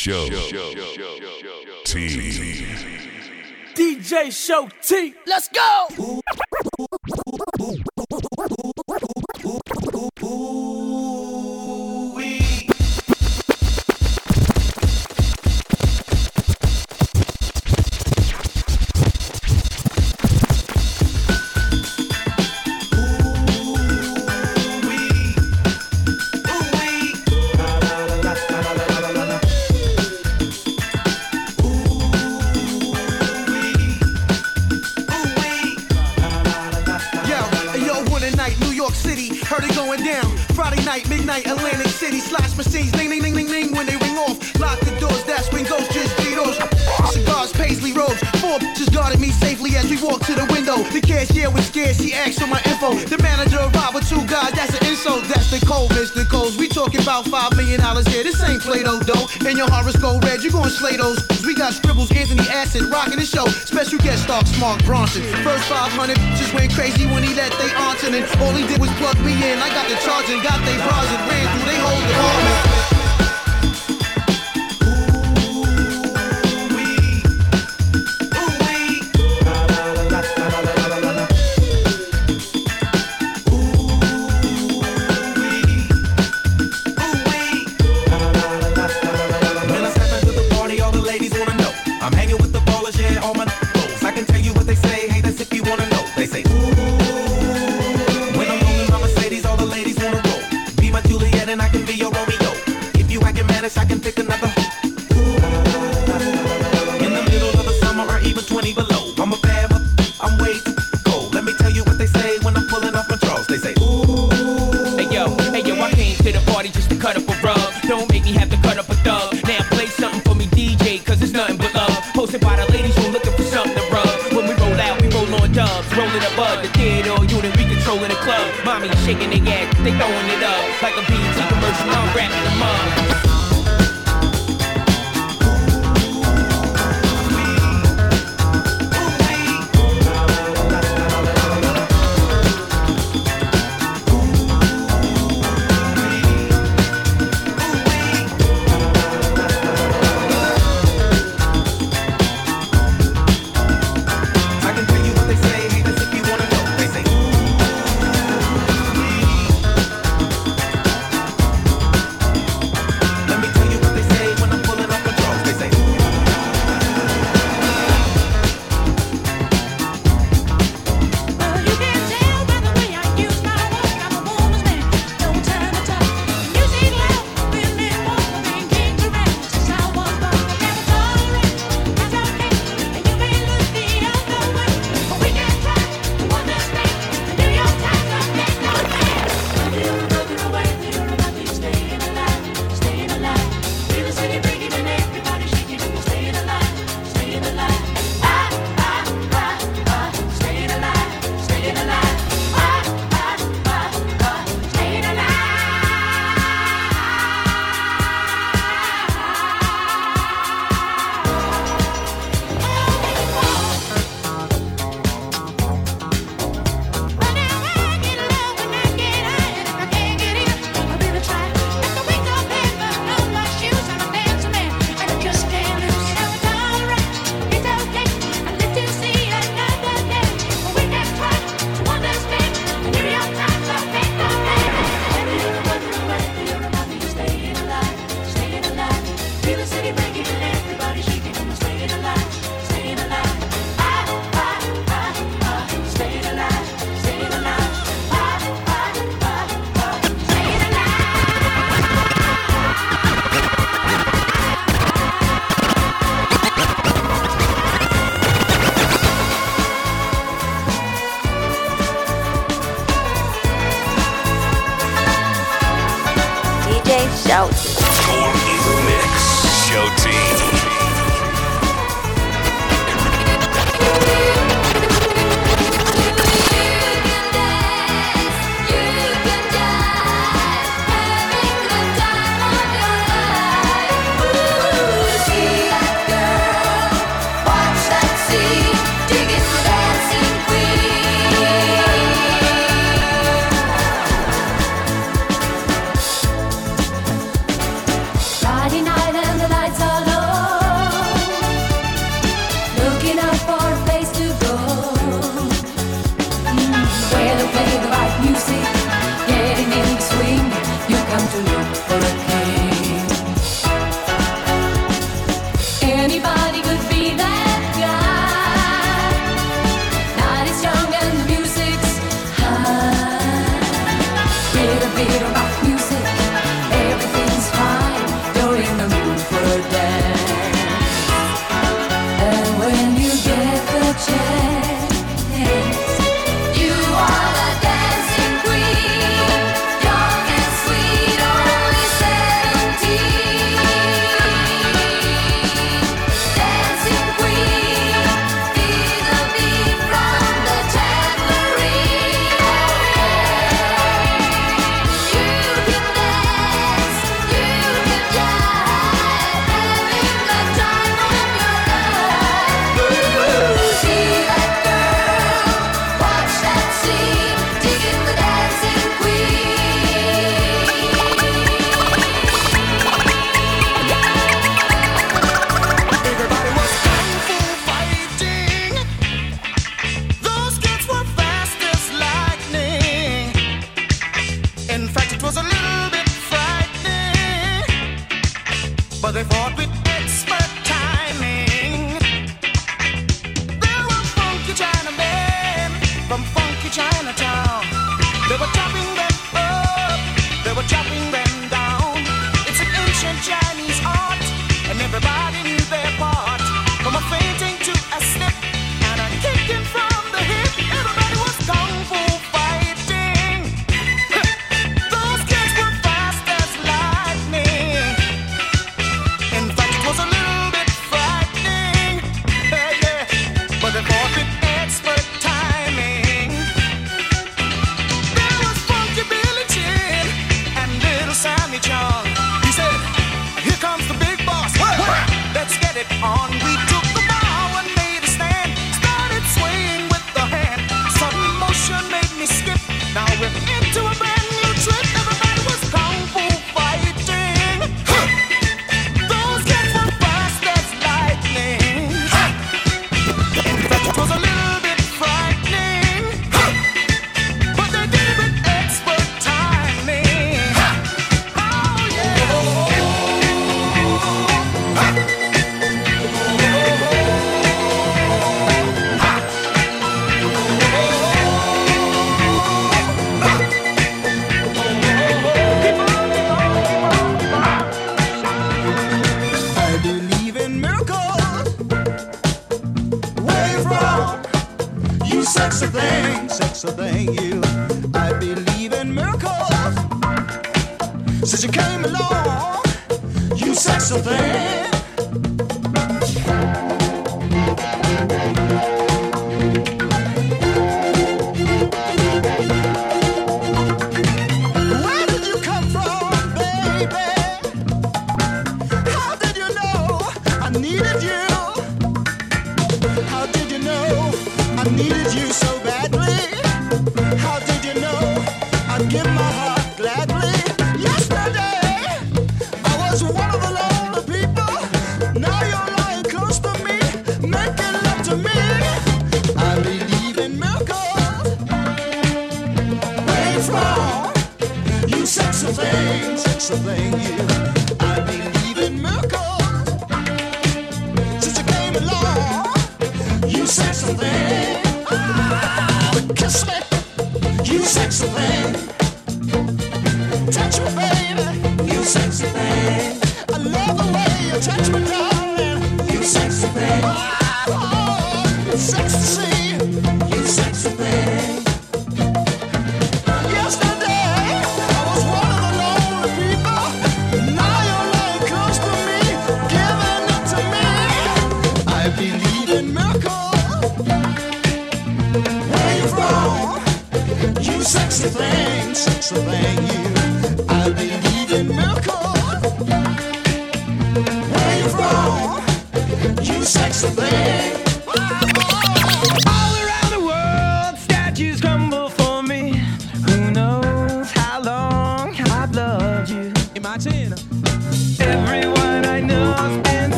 Show T. DJ Show T. Let's go. Star,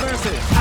you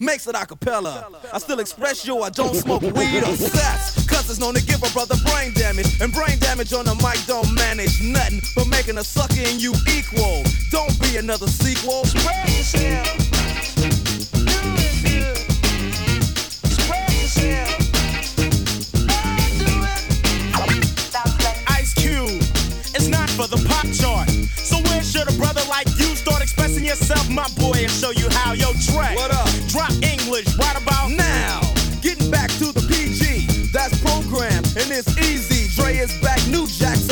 makes it a cappella. I still express you, I don't smoke weed or sex. Cause it's known to give a brother brain damage. And brain damage on the mic don't manage nothing but making a sucker in you equal. Don't be another sequel. Spread yourself. Ice Cube, it's not for the pop chart. So where should a brother like you start expressing yourself, my boy, and show you how? Yo, Trey.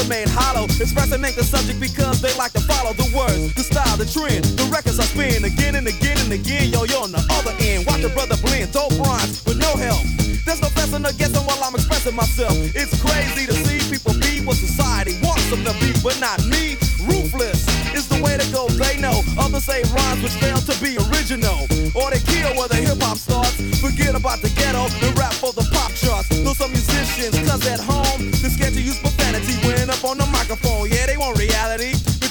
Made hollow. Expressing ain't the subject because they like to follow the words, the style, the trend. The records I spin again and again and again. Yo, you're on the other end. Watch a brother blend, dope rhymes with no help. There's no fessing or guessing while I'm expressing myself. It's crazy to see people be what society wants them to be, but not me. Ruthless is the way to go, they know. Others say rhymes which fail to be original. Or they kill where the hip hop starts. Forget about the ghetto and rap for the pop charts. Know some musicians, cause at home,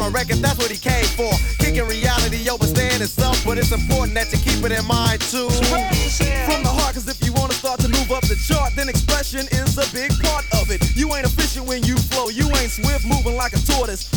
dope on record. That's what he came for. Kicking reality over staying itself, but it's important that you keep it in mind too. From the heart, cause if you wanna start to move up the chart, then expression is a big part of it. You ain't efficient when you flow, you ain't swift, moving like a tortoise,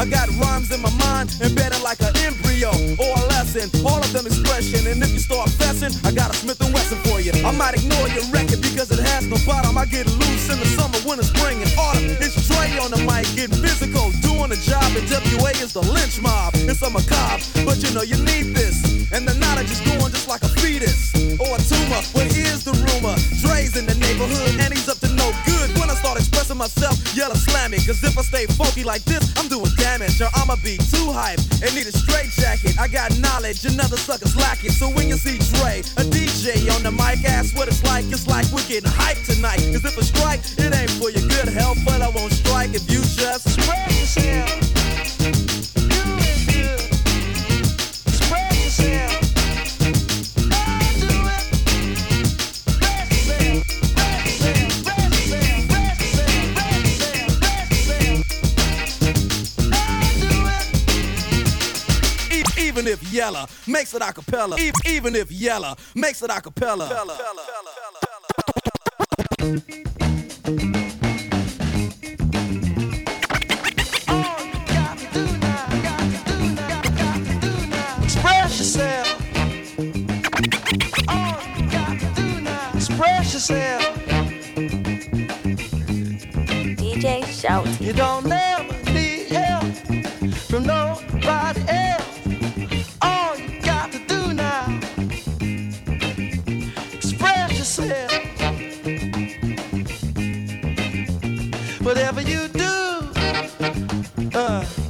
I got rhymes in my mind, embedded like an embryo or a lesson. All of them expression, and if you start fessing, I got a Smith and Wesson for you. I might ignore your record because it has no bottom. I get loose in the summer winter, spring, and autumn. It's Dre on the mic, getting physical, doing a job. And WA is the lynch mob. It's a macabre, but you know you need this. And the knowledge is going just like a fetus or a tumor. Well, here's the rumor: Dre's in the neighborhood, and myself, yell a slammy. Cause if I stay funky like this, I'm doing damage. Or I'ma be too hype and need a straight jacket. I got knowledge, another sucker's lacking. So when you see Dre, a DJ on the mic, ask what it's like. It's like we're getting hyped tonight. Cause if I strike, it ain't for your good health, but I won't strike if you just spread yourself. yella makes it a cappella, e- even if yella makes it a cappella. Pella, pella, yourself. DJ Shout. You don't live. whatever you do. Uh.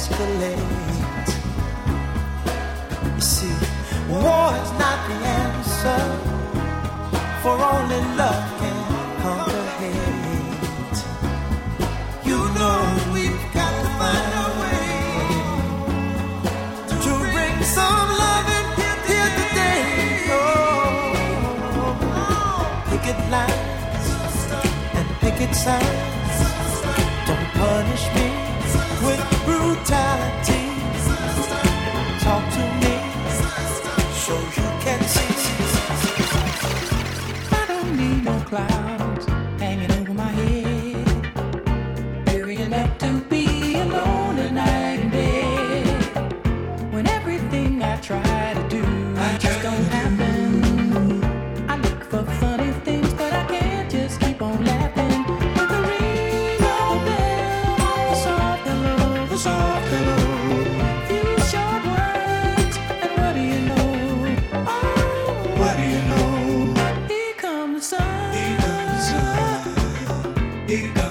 escalate. You see, war is not the answer, for only love can conquer hate. You know we've got to find a way to bring some love and in here today. Oh, picket lines and picket signs. Don't punish me with.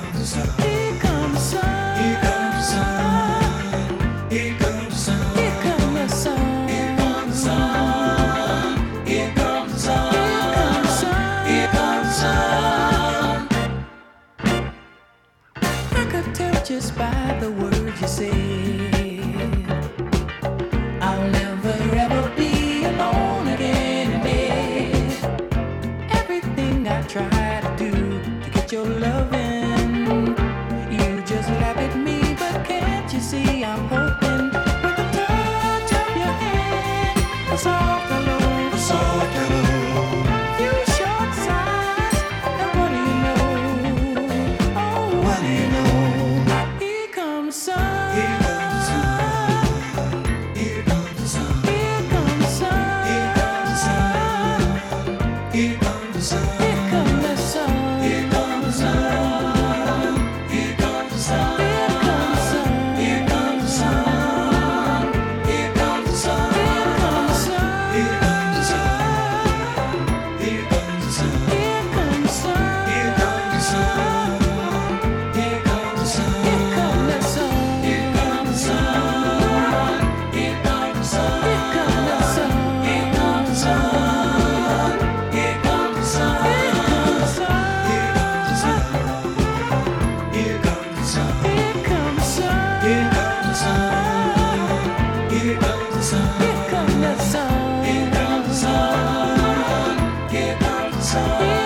Here comes the sun. Suddenly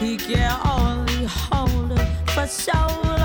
He can only hold her for so long.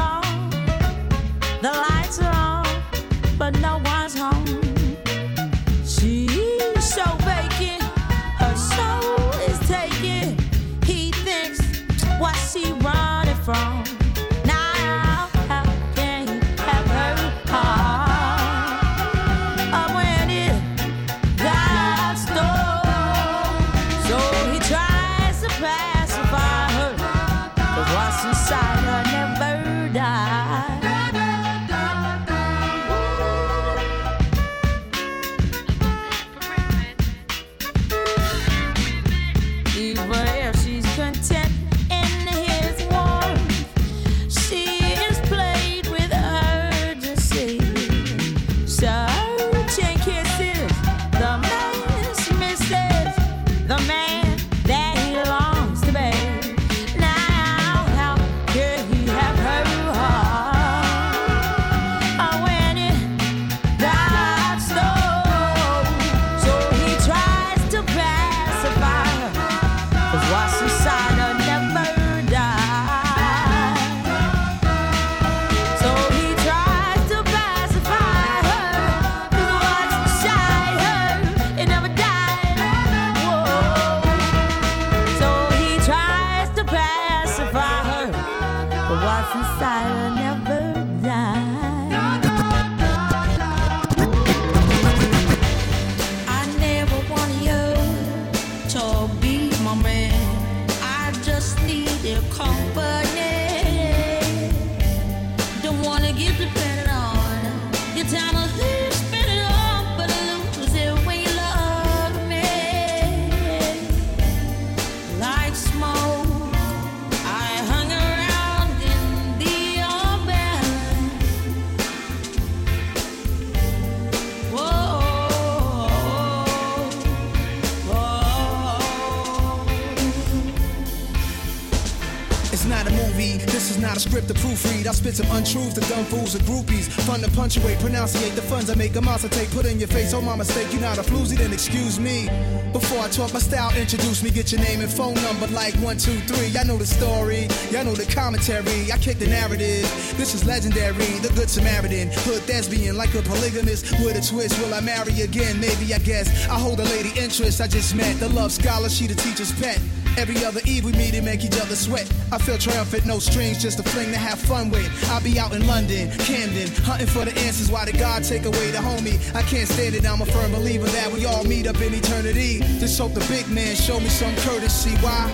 Fools and groupies. Fun to punctuate, pronunciate the funds I make a monster take. Put in your face, oh my mistake, you're not a floozy, then excuse me. Before I talk my style, introduce me, get your name and phone number like one, two, three. Y'all know the story, y'all know the commentary. I kick the narrative. This is legendary, the good Samaritan. Hood thespian, like a polygamist with a twist. Will I marry again? Maybe, I guess. I hold a lady interest I just met. The love scholar, she the teacher's pet. Every other eve we meet and make each other sweat. I feel triumphant, no strings, just a fling to have fun with. I'll be out in London, Camden, hunting for the answers. Why did God take away the homie? I can't stand it, I'm a firm believer that we all meet up in eternity. Just hope the big man show me some courtesy. Why?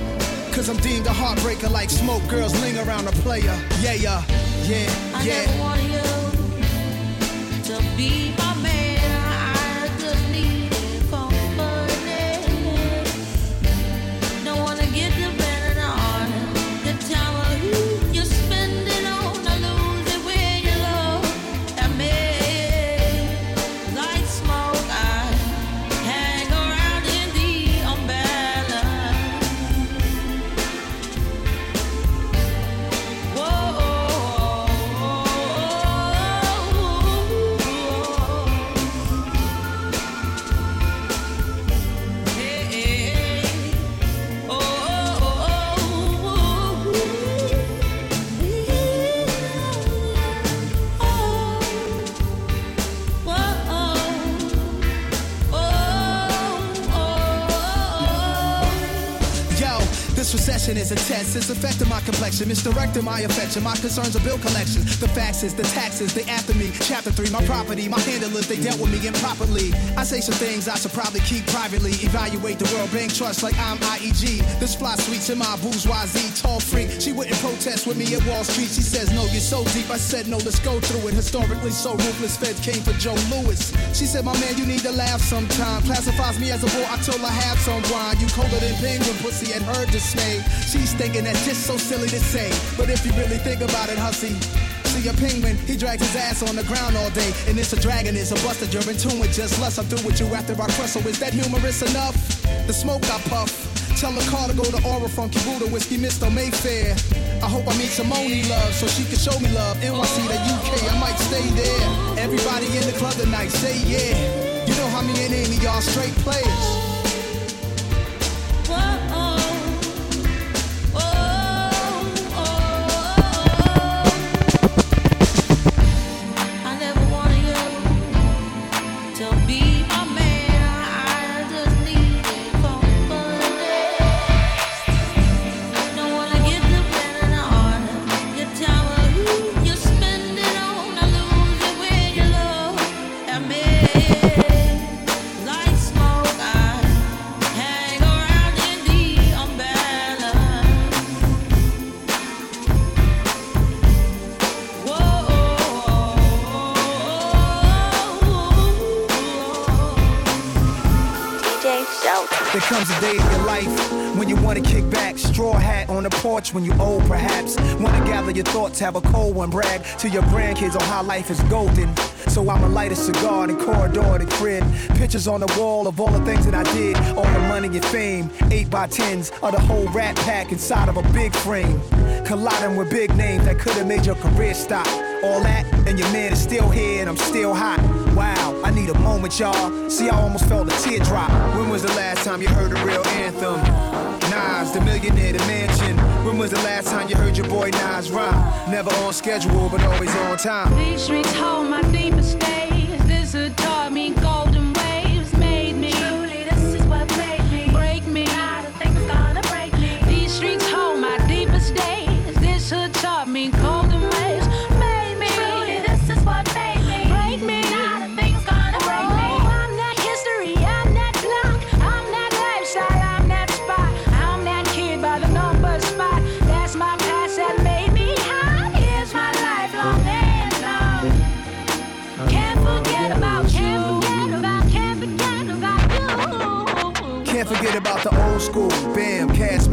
Cause I'm deemed a heartbreaker like smoke. Girls ling around a player. Yeah, yeah, yeah, I yeah. never wanted you to be my It's affecting my complexion, misdirecting my affection. My concerns are bill collections. The faxes, the taxes, they after me. Chapter three, my property, my handlers, they dealt with me improperly. I say some things I should probably keep privately. Evaluate the World Bank Trust like I'm IEG. This fly sweets in my bourgeoisie, tall freak. She wouldn't protest with me at Wall Street. She says, No, you're so deep. I said, No, let's go through it. Historically, so ruthless. Feds came for Joe Louis. She said, My man, you need to laugh sometime. Classifies me as a boy. I told her have some wine. You colder than penguin pussy and her dismay. She's thinking that's just so silly to say. But if you really think about it, hussy, see a penguin, he drags his ass on the ground all day. And it's a dragon, it's a buster, you're in tune with just lust. I'm through with you after I so is that humorous enough? The smoke I puff. Tell the car to go to Aura from Buddha, Whiskey Mr. Mayfair. I hope I meet Simone love so she can show me love. NYC to UK, I might stay there. Everybody in the club tonight, say yeah. You know how me and Amy y'all straight players. When you old perhaps. Wanna gather your thoughts, have a cold one, brag to your grandkids on how life is golden. So I'ma light a cigar in the corridor the crib. Pictures on the wall of all the things that I did, all the money and fame. Eight by tens of the whole rat pack inside of a big frame. Colliding with big names that could've made your career stop. All that, and your man is still here and I'm still hot. Wow, I need a moment, y'all. See, I almost felt a teardrop. When was the last time you heard a real anthem? Nas, the millionaire, the mansion. When was the last time you heard your boy Nas rhyme? Never on schedule, but always on time. These streets hold my deepest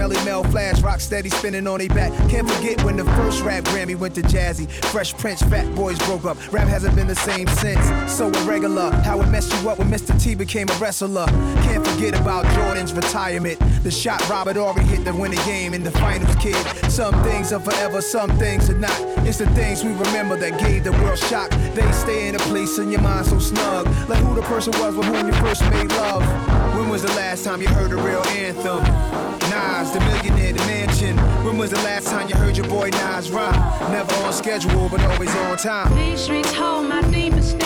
Melle Mel, Flash, Rock Steady spinning on their back. Can't forget when the first rap Grammy went to Jazzy. Fresh Prince, Fat Boys broke up. Rap hasn't been the same since. So irregular. How it messed you up when Mr. T became a wrestler. Can't forget about Jordan's retirement. The shot Robert Horry hit to win the game in the finals, kid. Some things are forever, some things are not. It's the things we remember that gave the world shock. They stay in a place in your mind so snug. Like who the person was with whom you first made love. When was the last time you heard a real anthem? Nas, the millionaire, the mansion. When was the last time you heard your boy Nas rhyme? Never on schedule, but always on time. These streets hold my deepest.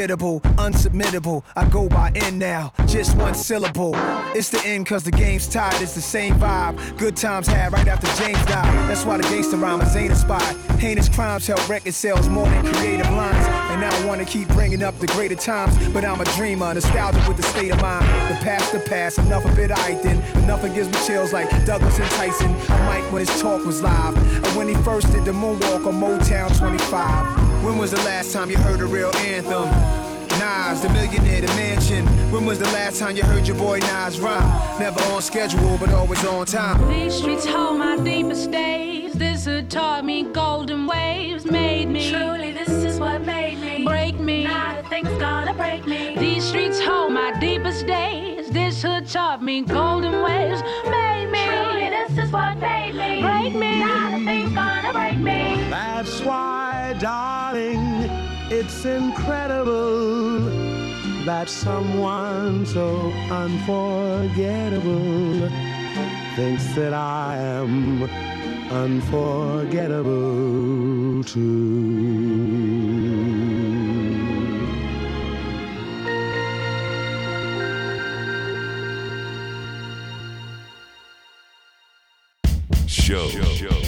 Unforgettable, unsubmittable. I go by N now, just one syllable. It's the end cause the game's tied, it's the same vibe. Good times had right after James died. That's why the gangster rhymers ain't inspired. Heinous crimes help record sales more than creative lines. And I wanna keep bringing up the greater times, but I'm a dreamer, nostalgic with the state of mind. The past, the past, enough of it, I then. Enough it gives me chills like Douglas and Tyson. I when his talk was live. And when he first did the moonwalk on Motown 25. When was the last time you heard a real anthem? Nas, the millionaire, the mansion. When was the last time you heard your boy Nas rhyme? Never on schedule, but always on time. These streets hold my deepest days. This who taught me golden waves made me. Truly, this is what made me break me. Not a thing's gonna break me. These streets hold my deepest days. This who taught me golden waves made me. Truly, this is what made me break me. Not a thing's gonna break me. That's why, darling, it's incredible that someone so unforgettable thinks that I am unforgettable too. Show. Show.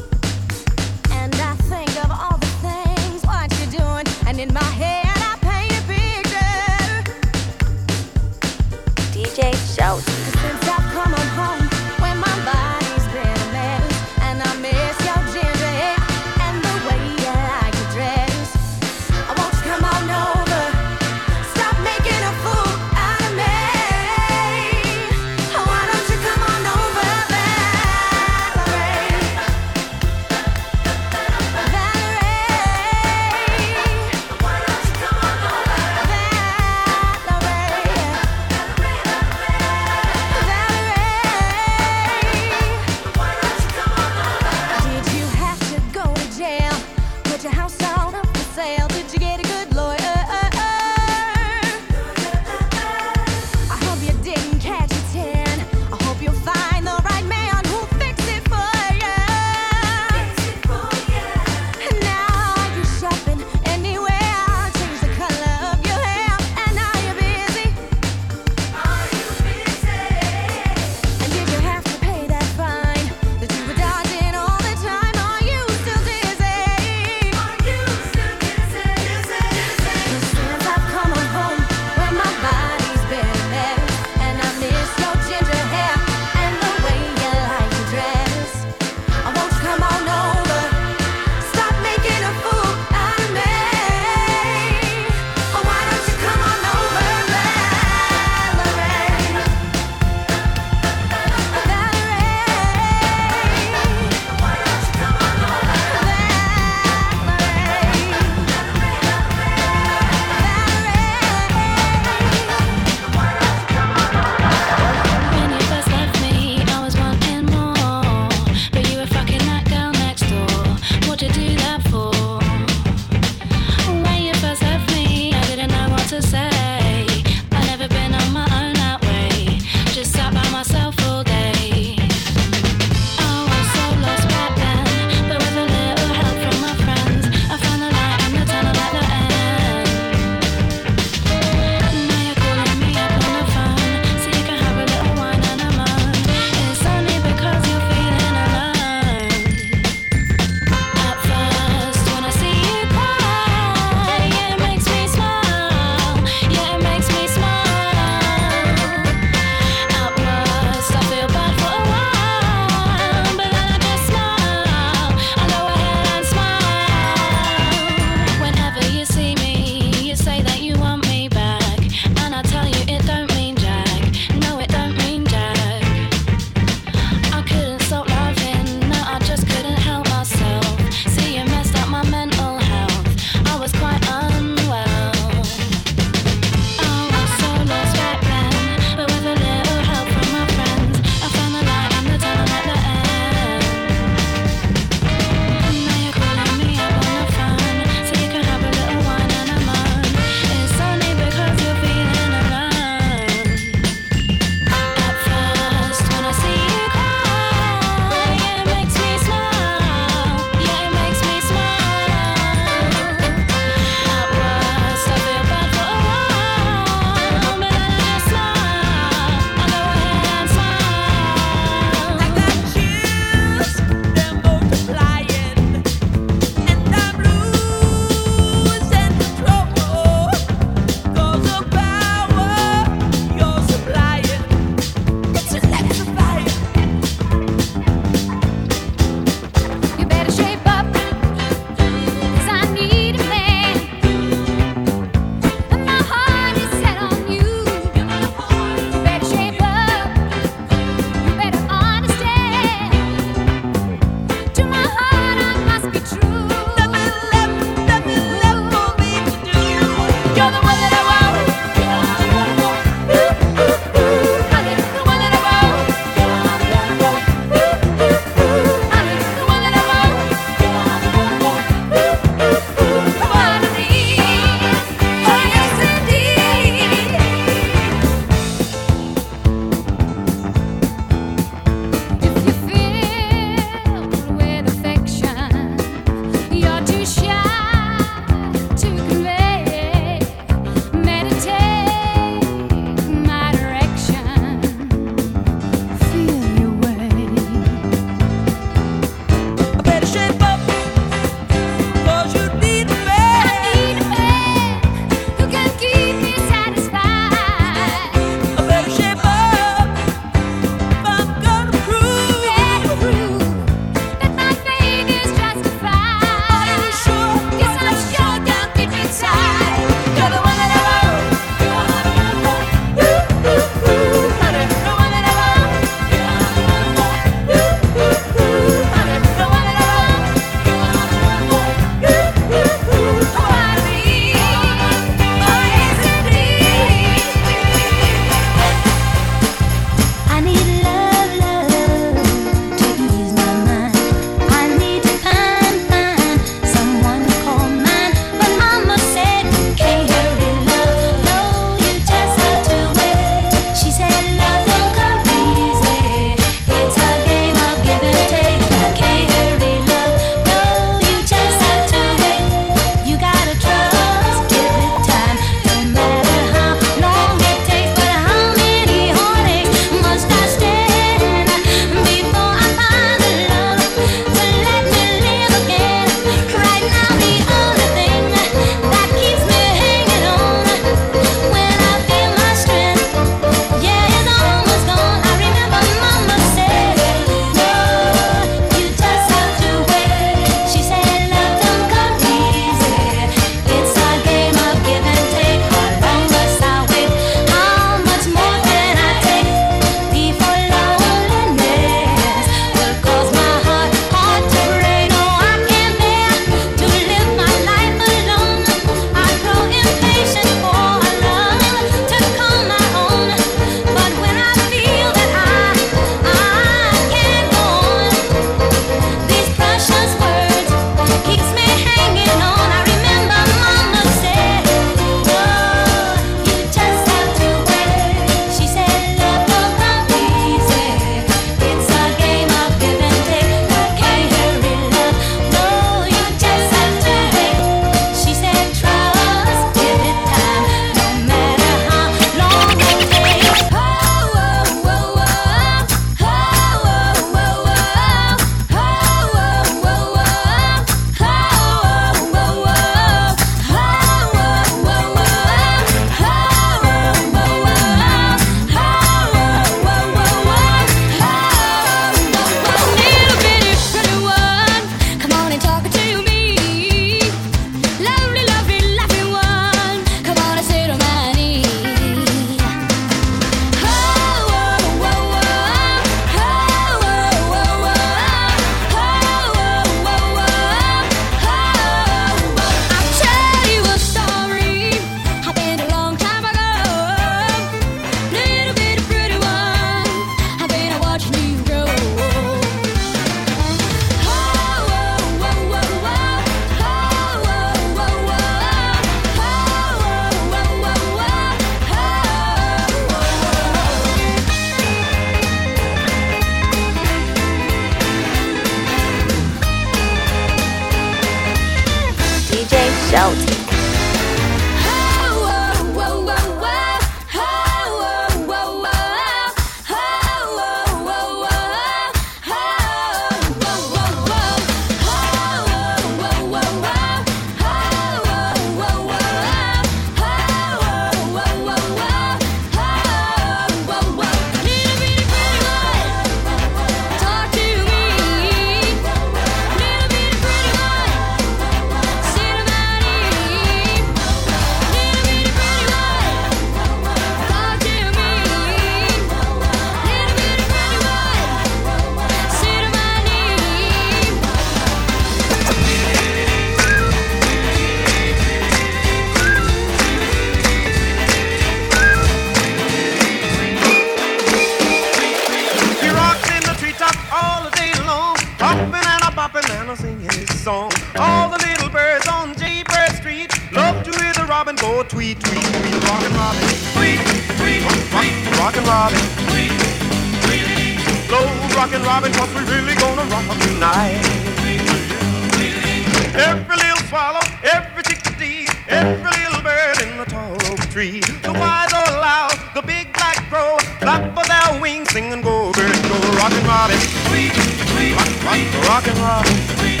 Rock, and roll. robin, tweet,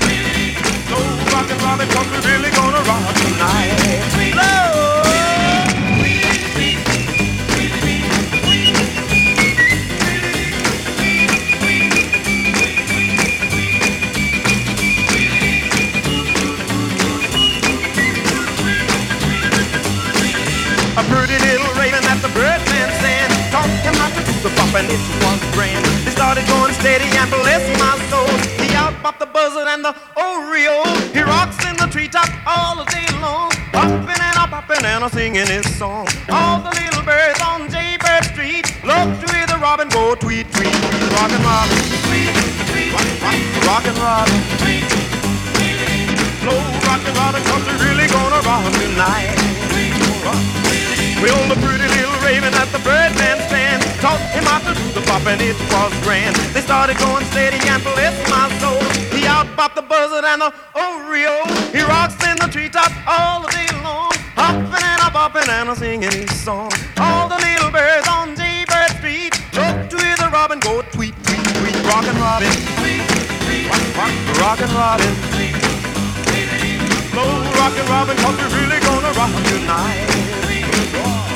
tweet, slow rockin' robin, 'cause we really gonna rock tonight. A pretty little raven that the birdman to and it was grand. They started going steady and bless my soul. He outbopped the buzzard and the oriole. He rocks in the treetop all day long. Hopping and a bopping and a singing his song. All the little birds on Jaybird Street Love to hear the robin go tweet, tweet, tweet Rockin' robin, tweet, tweet, rock, rockin' robin, tweet, tweet Slow rockin' robin, cause we're really gonna rock tonight. Well, the pretty little raven at the birdman stand taught him how to do the bop and it was grand. They started going steady and bless my soul. He outbopped the buzzard and the oriole. He rocks in the treetop all the day long, hopping and a bopping and a singing his song. All the little birds on Jaybird Street love to the robin go tweet, tweet, tweet, rockin' robin, tweet, tweet, rock, rock, rockin' robin, tweet, slow rockin' robin, 'cause we're really gonna rock tonight.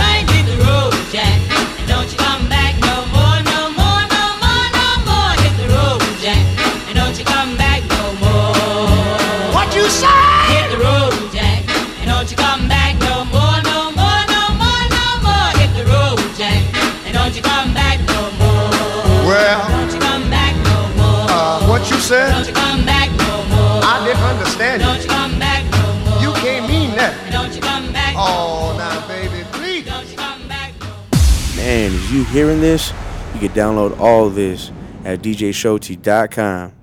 said? Don't you come back no more. I didn't understand Don't you. you come back no more. You can't mean that. Don't you come back Oh, now, baby, please. Don't you come back Man, is you hearing this? You can download all of this at djshowt.com.